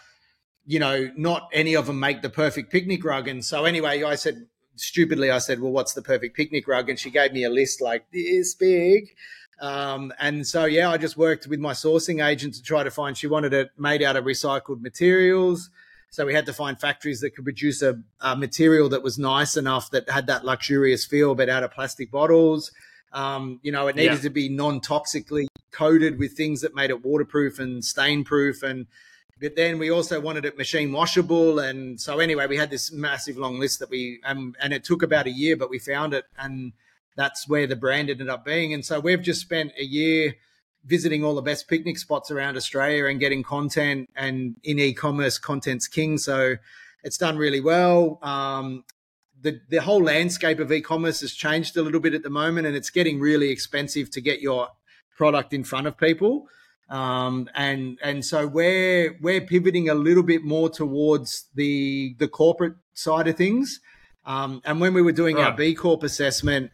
you know, not any of them make the perfect picnic rug." And so anyway, I said stupidly, I said, "Well, what's the perfect picnic rug?" And she gave me a list like this big. Um, and so yeah, I just worked with my sourcing agent to try to find. She wanted it made out of recycled materials. So we had to find factories that could produce a, a material that was nice enough that had that luxurious feel, but out of plastic bottles. Um, you know, it needed Yeah. to be non-toxically coated with things that made it waterproof and stain-proof. And but then we also wanted it machine washable. And so anyway, we had this massive long list that we um, and it took about a year, but we found it, and that's where the brand ended up being. And so we've just spent a year visiting all the best picnic spots around Australia and getting content and in e-commerce content's king. So it's done really well. Um, the, the whole landscape of e-commerce has changed a little bit at the moment and it's getting really expensive to get your product in front of people. Um, and and so we're we're pivoting a little bit more towards the the corporate side of things. Um, and when we were doing our B Corp assessment,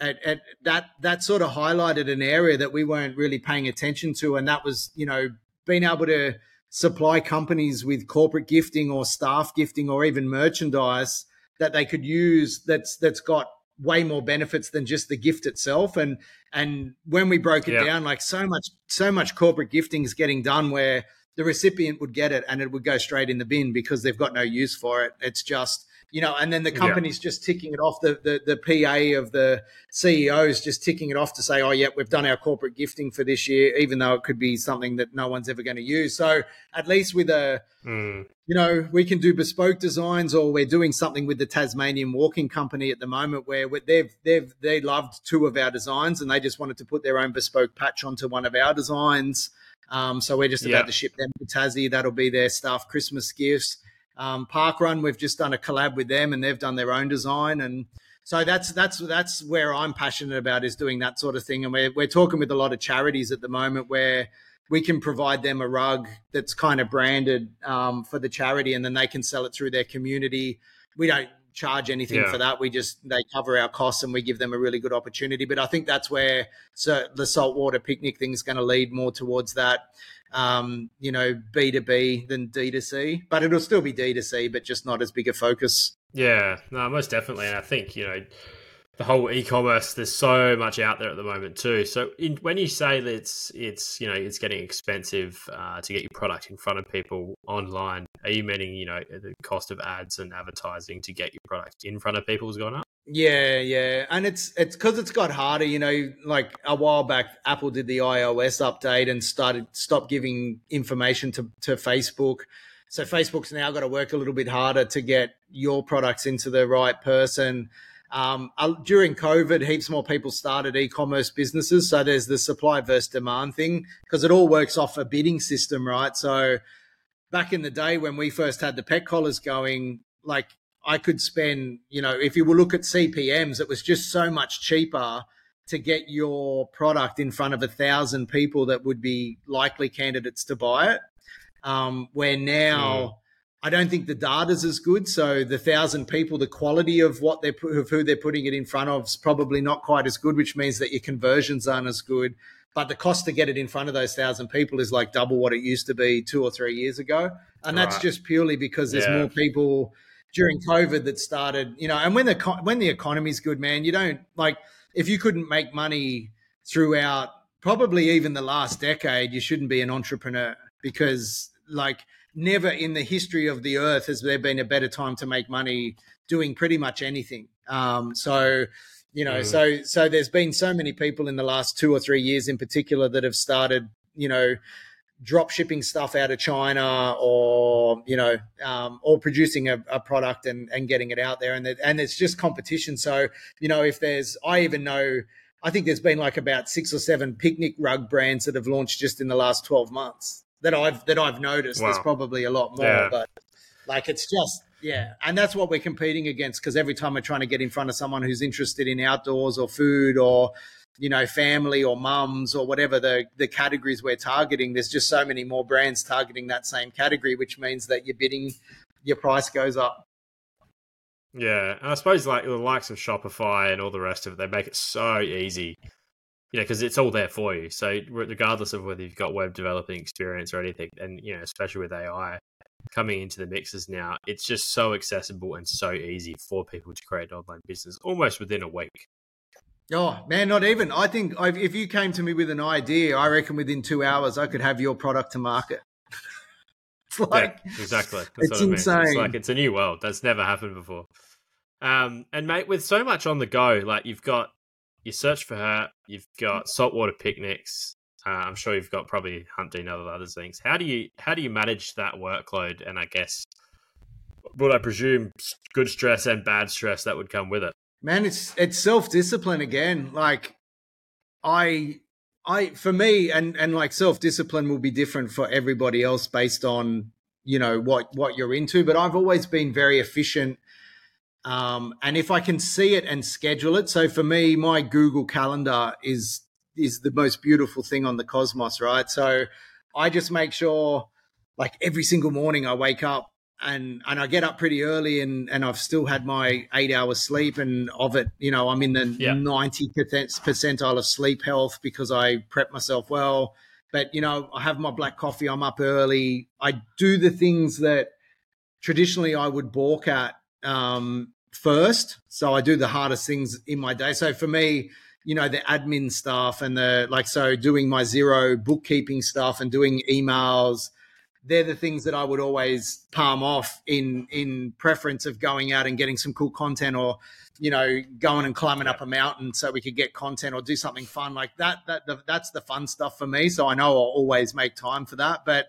at, at that that sort of highlighted an area that we weren't really paying attention to, and that was you know being able to supply companies with corporate gifting or staff gifting or even merchandise that they could use that's that's got way more benefits than just the gift itself and and when we broke it Yeah. down like so much so much corporate gifting is getting done where the recipient would get it and it would go straight in the bin because they've got no use for it it's just you know and then the Yeah. company's just ticking it off the, the the pa of the ceos just ticking it off to say oh yeah we've done our corporate gifting for this year even though it could be something that no one's ever going to use so at least with a Mm. you know, we can do bespoke designs, or we're doing something with the Tasmanian Walking Company at the moment, where they've they've they loved two of our designs, and they just wanted to put their own bespoke patch onto one of our designs. Um, so we're just Yeah. about to ship them to Tassie. That'll be their staff Christmas gifts. Um, Parkrun, we've just done a collab with them, and they've done their own design, and so that's that's that's where I'm passionate about is doing that sort of thing. And we're we're talking with a lot of charities at the moment where we can provide them a rug that's kind of branded um, for the charity, and then they can sell it through their community. We don't charge anything Yeah. for that. We just they cover our costs, and we give them a really good opportunity. But I think that's where so the saltwater picnic thing is going to lead more towards that. Um, you know, B two B than D to C, but it'll still be D to C, but just not as big a focus. Yeah, no, most definitely. And I think, you know, the whole e-commerce, there's so much out there at the moment too. So in, when you say that it's, it's, you know, it's getting expensive uh, to get your product in front of people online, are you meaning, you know, the cost of ads and advertising to get your product in front of people has gone up? Yeah, yeah, and it's it's because it's got harder. You know, like a while back, Apple did the iOS update and started stop giving information to to Facebook. So Facebook's now got to work a little bit harder to get your products into the right person. Um, uh, during COVID, heaps more people started e-commerce businesses. So there's the supply versus demand thing because it all works off a bidding system, right? So back in the day when we first had the pet collars going, like I could spend, you know, if you will look at CPMs, it was just so much cheaper to get your product in front of a thousand people that would be likely candidates to buy it. Um, where now I don't think the data's as good. So the thousand people, the quality of what they're of who they're putting it in front of is probably not quite as good, which means that your conversions aren't as good. But the cost to get it in front of those thousand people is like double what it used to be two or three years ago, and that's Right. just purely because there's Yeah. more people during COVID that started, you know. And when the when the economy's good, man, you don't like if you couldn't make money throughout probably even the last decade, you shouldn't be an entrepreneur because like never in the history of the earth has there been a better time to make money doing pretty much anything. Um, so, you know, Mm. so so there's been so many people in the last two or three years in particular that have started, you know, drop shipping stuff out of China or you know um, or producing a, a product and, and getting it out there and it, and it's just competition. So you know if there's I even know I think there's been like about six or seven picnic rug brands that have launched just in the last twelve months that I've that I've noticed. There's probably a lot more, Yeah. but like it's just yeah, and that's what we're competing against because every time we're trying to get in front of someone who's interested in outdoors or food or you know family or mums or whatever the the categories we're targeting, there's just so many more brands targeting that same category, which means that your bidding your price goes up. Yeah, and I suppose like the likes of Shopify and all the rest of it, they make it so easy. You know, because it's all there for you. So regardless of whether you've got web developing experience or anything, and you know, especially with AI coming into the mixes now, it's just so accessible and so easy for people to create an online business almost within a week. Oh man, not even. I think i if you came to me with an idea, I reckon within two hours I could have your product to market. [laughs] it's like yeah, exactly. That's it's what I mean. It's like it's a new world. That's never happened before. Um, and mate, with so much on the go, like you've got your search for hurt, you've got saltwater picnics. Uh, I'm sure you've got probably hunting other other things. How do you how do you manage that workload? And I guess would I presume good stress and bad stress that would come with it? man it's it's self-discipline again like i i for me and and like self-discipline will be different for everybody else based on you know what what you're into but i've always been very efficient um and if i can see it and schedule it so for me my google calendar is is the most beautiful thing on the cosmos right? So i just make sure like every single morning i wake up and and I get up pretty early and and I've still had my eight hours sleep and of it you know I'm in the ninety percentile of sleep health because I prep myself well. But you know I have my black coffee I'm up early. I do the things that traditionally I would balk at um, first. So I do the hardest things in my day. So for me you know the admin stuff and the like so doing my Xero bookkeeping stuff and doing emails they're the things that I would always palm off in in preference of going out and getting some cool content or you know going and climbing up a mountain so we could get content or do something fun like that. That the, that's the fun stuff for me. So I know I'll always make time for that. But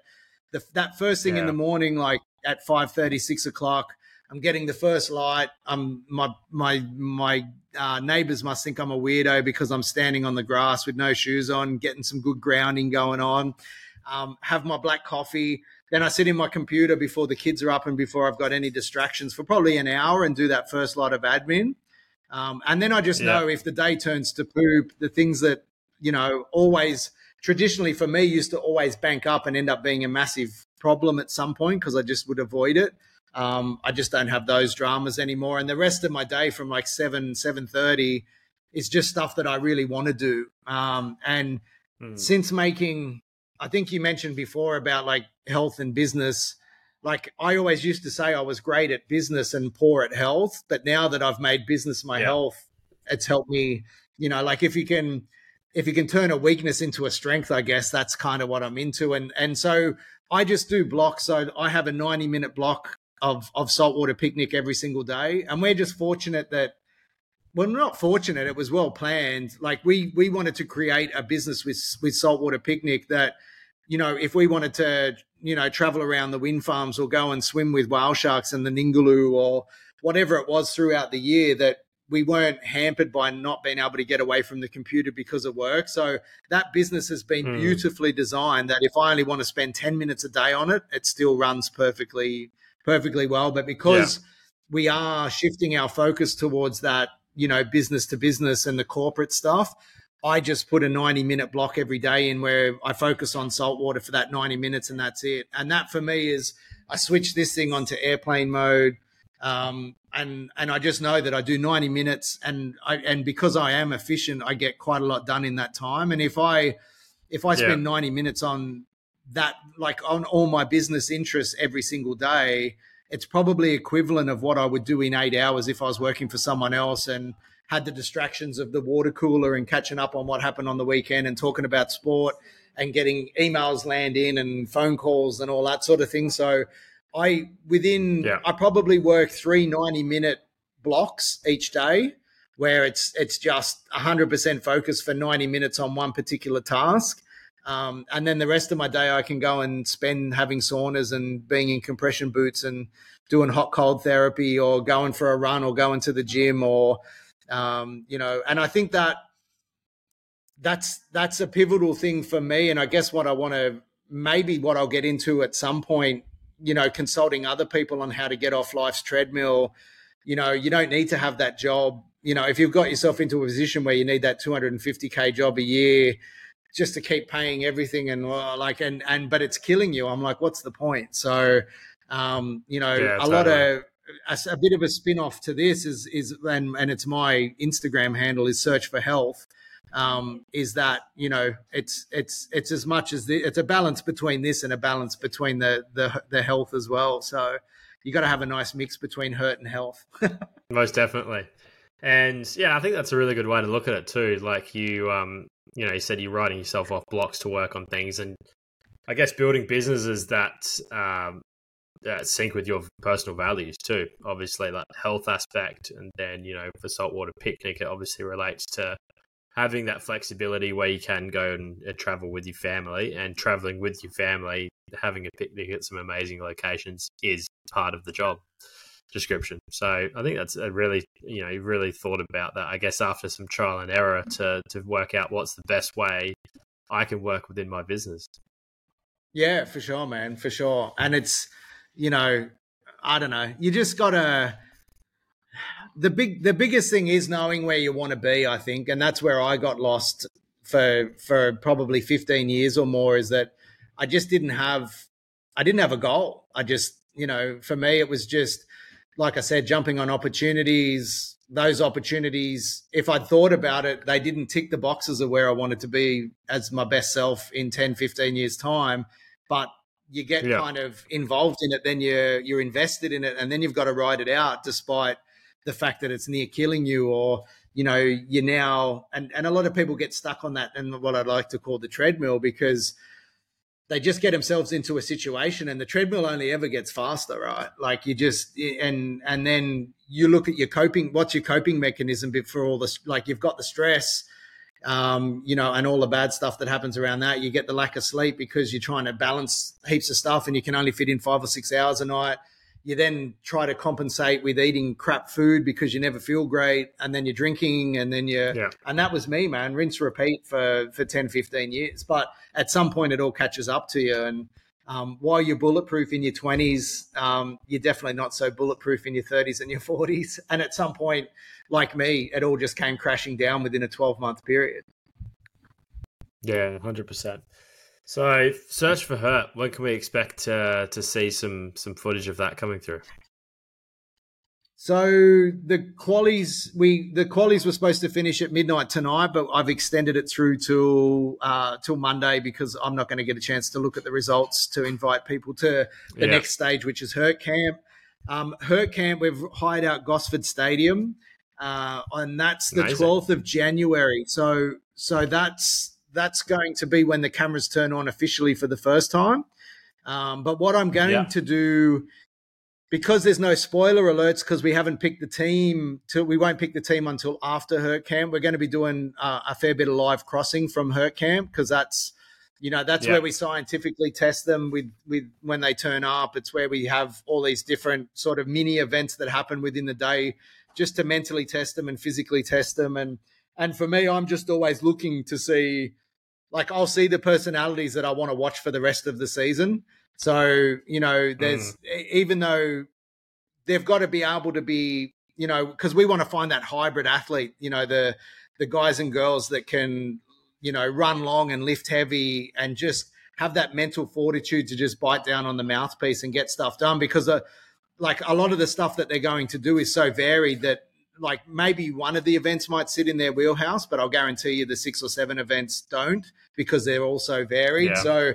the, that first thing in the morning like at 5:30 6 o'clock I'm getting the first light I'm my my my uh, neighbors must think I'm a weirdo because I'm standing on the grass with no shoes on getting some good grounding going on um, have my black coffee. Then I sit in my computer before the kids are up and before I've got any distractions for probably an hour and do that first lot of admin. Um, and then I just Yeah. know if the day turns to poop, the things that, you know, always traditionally for me used to always bank up and end up being a massive problem at some point because I just would avoid it. Um, I just don't have those dramas anymore. And the rest of my day from like seven, seven thirty is just stuff that I really want to do. Um, and Hmm. since making i think you mentioned before about like health and business like i always used to say i was great at business and poor at health but now that i've made business my Yeah. health it's helped me you know like if you can if you can turn a weakness into a strength i guess that's kind of what i'm into and and so i just do blocks so i have a 90 minute block of of saltwater picnic every single day and we're just fortunate that well, we're not fortunate. It was well planned. Like we we wanted to create a business with with saltwater picnic that, you know, if we wanted to, you know, travel around the wind farms or go and swim with whale sharks and the Ningaloo or whatever it was throughout the year, that we weren't hampered by not being able to get away from the computer because of work. So that business has been Hmm. beautifully designed that if I only want to spend 10 minutes a day on it, it still runs perfectly, perfectly well. But because we are shifting our focus towards that, you know, business to business and the corporate stuff, I just put a 90 minute block every day in where I focus on salt water for that 90 minutes and that's it. And that for me is I switch this thing onto airplane mode. Um, and and I just know that I do 90 minutes and I and because I am efficient, I get quite a lot done in that time. And if I if I spend Yeah. 90 minutes on that like on all my business interests every single day, it's probably equivalent of what I would do in eight hours if I was working for someone else and had the distractions of the water cooler and catching up on what happened on the weekend and talking about sport and getting emails land in and phone calls and all that sort of thing. So I within Yeah. I probably work three 90 minute blocks each day where it's it's just 100% focus for 90 minutes on one particular task. Um, and then the rest of my day, I can go and spend having saunas and being in compression boots and doing hot cold therapy or going for a run or going to the gym or, um, you know, and I think that that's that's a pivotal thing for me. And I guess what I want to maybe what I'll get into at some point, you know, consulting other people on how to get off life's treadmill. You know, you don't need to have that job. You know, if you've got yourself into a position where you need that 250k job a year just to keep paying everything and well, like and and but it's killing you. I'm like, what's the point? So, um, you know, Yeah, a lot of a, a bit of a spin off to this is is and and it's my Instagram handle is search for health. Um, is that you know it's it's it's as much as the, it's a balance between this and a balance between the the the health as well. So you got to have a nice mix between hurt and health. [laughs] Most definitely. And yeah, I think that's a really good way to look at it too. Like you, um, you know, you said you're writing yourself off blocks to work on things, and I guess building businesses that um, that sync with your personal values too. Obviously, like health aspect, and then you know, for saltwater picnic, it obviously relates to having that flexibility where you can go and travel with your family, and traveling with your family, having a picnic at some amazing locations is part of the job description. So I think that's a really, you know, you've really thought about that. I guess after some trial and error to to work out what's the best way I can work within my business. Yeah, for sure, man, for sure. And it's, you know, I don't know. You just gotta. The big, the biggest thing is knowing where you want to be. I think, and that's where I got lost for for probably fifteen years or more. Is that I just didn't have, I didn't have a goal. I just, you know, for me, it was just like I said, jumping on opportunities. Those opportunities, if I'd thought about it, they didn't tick the boxes of where I wanted to be as my best self in 10, 15 years' time. But you get Yeah. kind of involved in it, then you're you're invested in it, and then you've got to ride it out despite the fact that it's near killing you or you know you're now and, and a lot of people get stuck on that and what I'd like to call the treadmill because they just get themselves into a situation and the treadmill only ever gets faster right like you just and and then you look at your coping what's your coping mechanism before all this like you've got the stress um, you know, and all the bad stuff that happens around that. You get the lack of sleep because you're trying to balance heaps of stuff and you can only fit in five or six hours a night. You then try to compensate with eating crap food because you never feel great. And then you're drinking and then you're, Yeah. and that was me, man, rinse, repeat for, for 10, 15 years. But at some point it all catches up to you. And, um, while you're bulletproof in your 20s, um, you're definitely not so bulletproof in your 30s and your 40s. [laughs] And at some point, like me, it all just came crashing down within a 12 month period. Yeah, hundred percent. So search for hurt. When can we expect uh, to see some some footage of that coming through? So the qualies we the qualies were supposed to finish at midnight tonight, but I've extended it through till uh, till Monday because I'm not going to get a chance to look at the results to invite people to the Yeah. next stage, which is Hurt Camp. Um, Hurt Camp, we've hired out Gosford Stadium, uh, and that's the Amazing. 12th of January. So so that's that's going to be when the cameras turn on officially for the first time. Um, but what I'm going Yeah. to do because there's no spoiler alerts because we haven't picked the team till we won't pick the team until after Hurt Camp. We're going to be doing uh, a fair bit of live crossing from Hurt Camp because that's you know that's Yeah. where we scientifically test them with with when they turn up. It's where we have all these different sort of mini events that happen within the day just to mentally test them and physically test them and and for me I'm just always looking to see like I'll see the personalities that I want to watch for the rest of the season. So, you know, there's e- even though they've got to be able to be, you know, because we want to find that hybrid athlete, you know, the the the guys and girls that can, you know, run long and lift heavy and just have that mental fortitude to just bite down on the mouthpiece and get stuff done because uh, like a lot of the stuff that they're going to do is so varied that like maybe one of the events might sit in their wheelhouse, but I'll guarantee you the six or seven events don't because they're all so varied. Yeah. So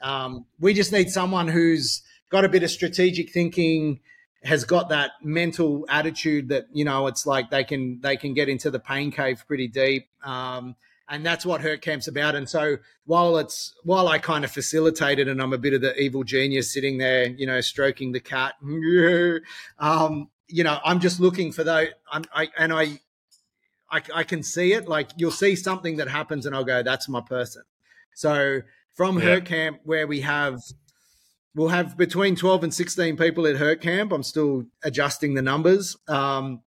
um, we just need someone who's got a bit of strategic thinking, has got that mental attitude that you know it's like they can they can get into the pain cave pretty deep. Um, and that's what Hurt Camp's about. And so while it's while I kind of facilitate it, and I'm a bit of the evil genius sitting there, you know, stroking the cat, [laughs] um, you know, I'm just looking for those. I'm, I and I, I, I can see it. Like you'll see something that happens, and I'll go, "That's my person." So from Yeah. Hurt Camp, where we have. We'll have between 12 and 16 people at Hurt Camp. I'm still adjusting the numbers. Um,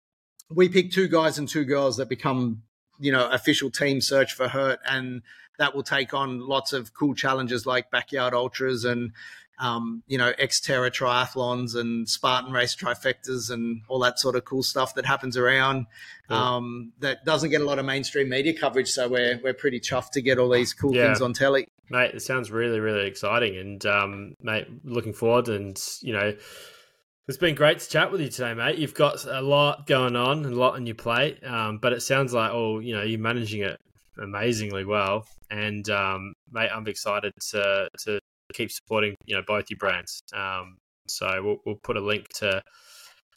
we pick two guys and two girls that become you know official team search for hurt and that will take on lots of cool challenges like backyard ultras and um, you know xterra triathlons and spartan race trifectas and all that sort of cool stuff that happens around um, that doesn't get a lot of mainstream media coverage so we're, we're pretty chuffed to get all these cool Yeah. things on telly Mate, it sounds really, really exciting, and um, mate, looking forward. And you know, it's been great to chat with you today, mate. You've got a lot going on and a lot on your plate, um, but it sounds like, oh, you know, you're managing it amazingly well. And um, mate, I'm excited to to keep supporting, you know, both your brands. Um, so we'll, we'll put a link to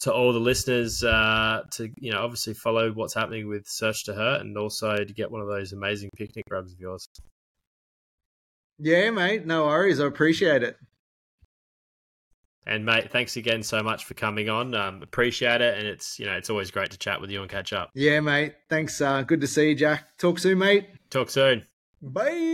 to all the listeners uh, to you know obviously follow what's happening with Search for Hurt, and also to get one of those amazing picnic rugs of yours. yeah mate no worries i appreciate it And mate, thanks again so much for coming on. Um, appreciate it, and it's you know it's always great to chat with you and catch up. yeah mate thanks uh, good to see you jack talk soon mate Talk soon. bye